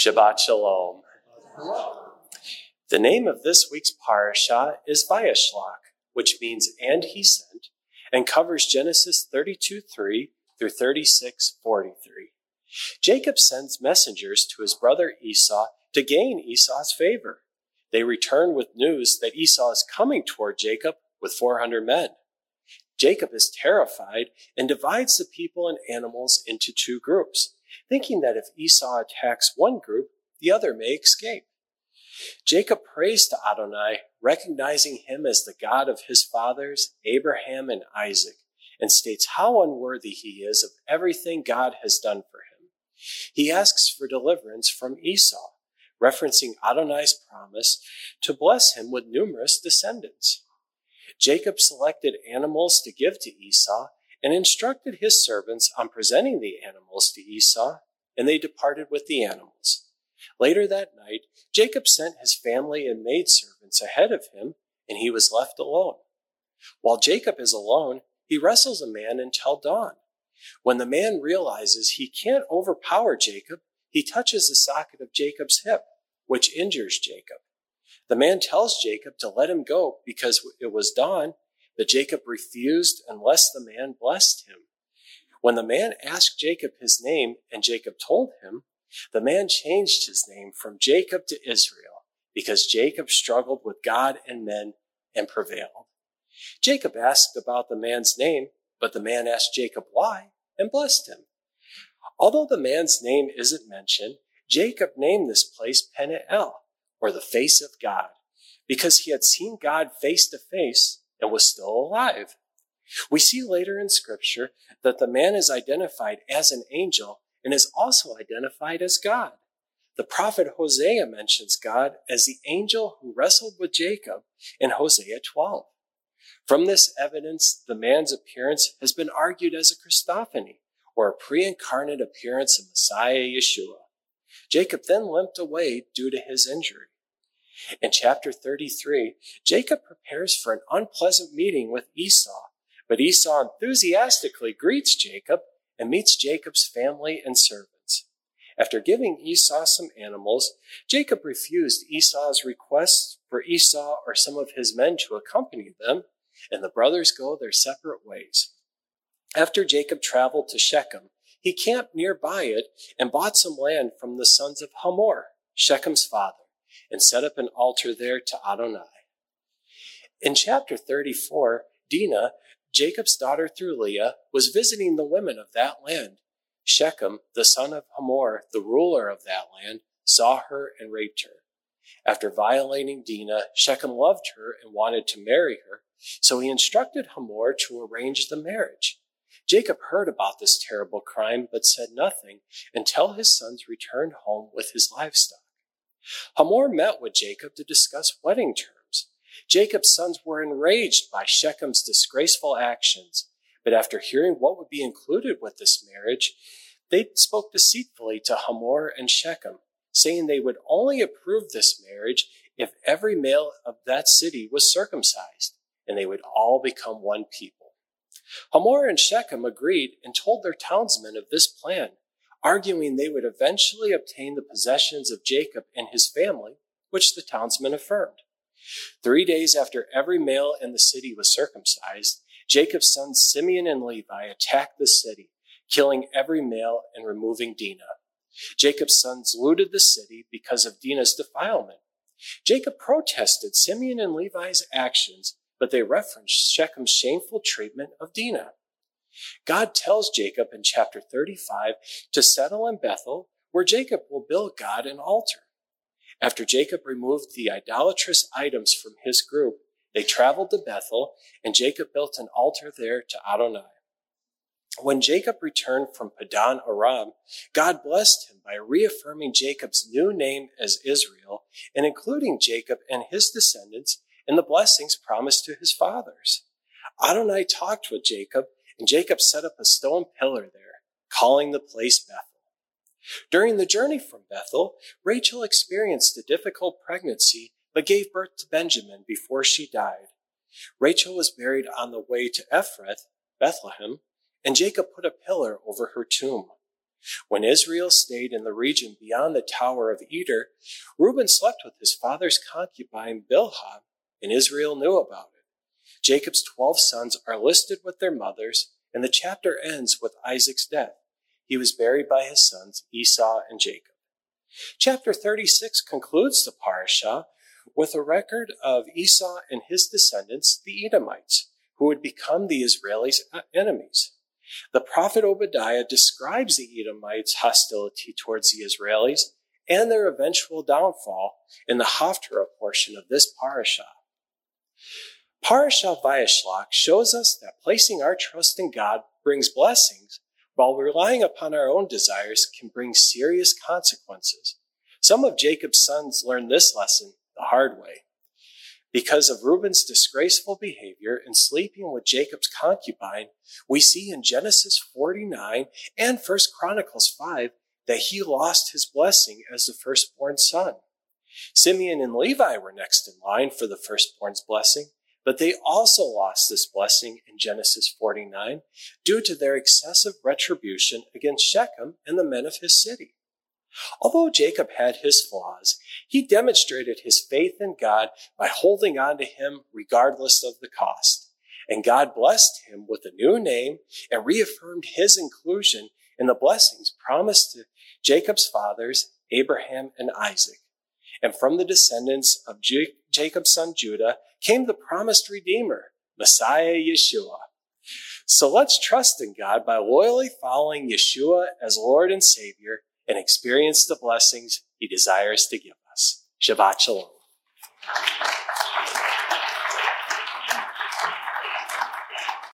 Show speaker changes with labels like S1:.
S1: Shabbat Shalom. The name of this week's parasha is Vayishlach, which means and he sent, and covers Genesis 32 3 through 36 43. Jacob sends messengers to his brother Esau to gain Esau's favor. They return with news that Esau is coming toward Jacob with 400 men. Jacob is terrified and divides the people and animals into two groups thinking that if Esau attacks one group, the other may escape. Jacob prays to Adonai, recognizing him as the God of his fathers, Abraham and Isaac, and states how unworthy he is of everything God has done for him. He asks for deliverance from Esau, referencing Adonai's promise to bless him with numerous descendants. Jacob selected animals to give to Esau and instructed his servants on presenting the animals to Esau, and they departed with the animals. Later that night, Jacob sent his family and maidservants ahead of him, and he was left alone. While Jacob is alone, he wrestles a man until dawn. When the man realizes he can't overpower Jacob, he touches the socket of Jacob's hip, which injures Jacob. The man tells Jacob to let him go because it was dawn but Jacob refused unless the man blessed him. When the man asked Jacob his name and Jacob told him, the man changed his name from Jacob to Israel because Jacob struggled with God and men and prevailed. Jacob asked about the man's name, but the man asked Jacob why and blessed him. Although the man's name isn't mentioned, Jacob named this place Peniel, or the face of God, because he had seen God face to face and was still alive. We see later in scripture that the man is identified as an angel and is also identified as God. The prophet Hosea mentions God as the angel who wrestled with Jacob in Hosea 12. From this evidence, the man's appearance has been argued as a Christophany, or a pre-incarnate appearance of Messiah Yeshua. Jacob then limped away due to his injury. In chapter 33, Jacob prepares for an unpleasant meeting with Esau, but Esau enthusiastically greets Jacob and meets Jacob's family and servants. After giving Esau some animals, Jacob refused Esau's request for Esau or some of his men to accompany them, and the brothers go their separate ways. After Jacob traveled to Shechem, he camped nearby it and bought some land from the sons of Hamor, Shechem's father and set up an altar there to Adonai. In chapter 34, Dinah, Jacob's daughter through Leah, was visiting the women of that land. Shechem, the son of Hamor, the ruler of that land, saw her and raped her. After violating Dinah, Shechem loved her and wanted to marry her, so he instructed Hamor to arrange the marriage. Jacob heard about this terrible crime, but said nothing until his sons returned home with his livestock. Hamor met with Jacob to discuss wedding terms. Jacob's sons were enraged by Shechem's disgraceful actions, but after hearing what would be included with this marriage, they spoke deceitfully to Hamor and Shechem, saying they would only approve this marriage if every male of that city was circumcised, and they would all become one people. Hamor and Shechem agreed and told their townsmen of this plan, arguing they would eventually obtain the possessions of Jacob and his family, which the townsmen affirmed. Three days after every male in the city was circumcised, Jacob's sons Simeon and Levi attacked the city, killing every male and removing Dinah. Jacob's sons looted the city because of Dinah's defilement. Jacob protested Simeon and Levi's actions, but they referenced Shechem's shameful treatment of Dinah. God tells Jacob in chapter 35 to settle in Bethel, where Jacob will build God an altar. After Jacob removed the idolatrous items from his group, they traveled to Bethel, and Jacob built an altar there to Adonai. When Jacob returned from Padan Aram, God blessed him by reaffirming Jacob's new name as Israel and including Jacob and his descendants in the blessings promised to his fathers. Adonai talked with Jacob and Jacob set up a stone pillar there, calling the place Bethel. During the journey from Bethel, Rachel experienced a difficult pregnancy, but gave birth to Benjamin before she died. Rachel was buried on the way to Ephrath, Bethlehem, and Jacob put a pillar over her tomb. When Israel stayed in the region beyond the Tower of Eder, Reuben slept with his father's concubine Bilhah, and Israel knew about it. Jacob's twelve sons are listed with their mothers, and the chapter ends with Isaac's death. He was buried by his sons Esau and Jacob. Chapter 36 concludes the parasha with a record of Esau and his descendants, the Edomites, who would become the Israelis' enemies. The prophet Obadiah describes the Edomites' hostility towards the Israelis and their eventual downfall in the Haftarah portion of this parasha. Parasha Vayishlach shows us that placing our trust in God brings blessings, while relying upon our own desires can bring serious consequences. Some of Jacob's sons learned this lesson the hard way. Because of Reuben's disgraceful behavior in sleeping with Jacob's concubine, we see in Genesis 49 and 1 Chronicles 5 that he lost his blessing as the firstborn son. Simeon and Levi were next in line for the firstborn's blessing, but they also lost this blessing in Genesis 49 due to their excessive retribution against Shechem and the men of his city. Although Jacob had his flaws, he demonstrated his faith in God by holding on to him regardless of the cost. And God blessed him with a new name and reaffirmed his inclusion in the blessings promised to Jacob's fathers, Abraham and Isaac. And from the descendants of Jacob's son Judah came the promised Redeemer, Messiah Yeshua. So let's trust in God by loyally following Yeshua as Lord and Savior and experience the blessings he desires to give us. Shabbat Shalom.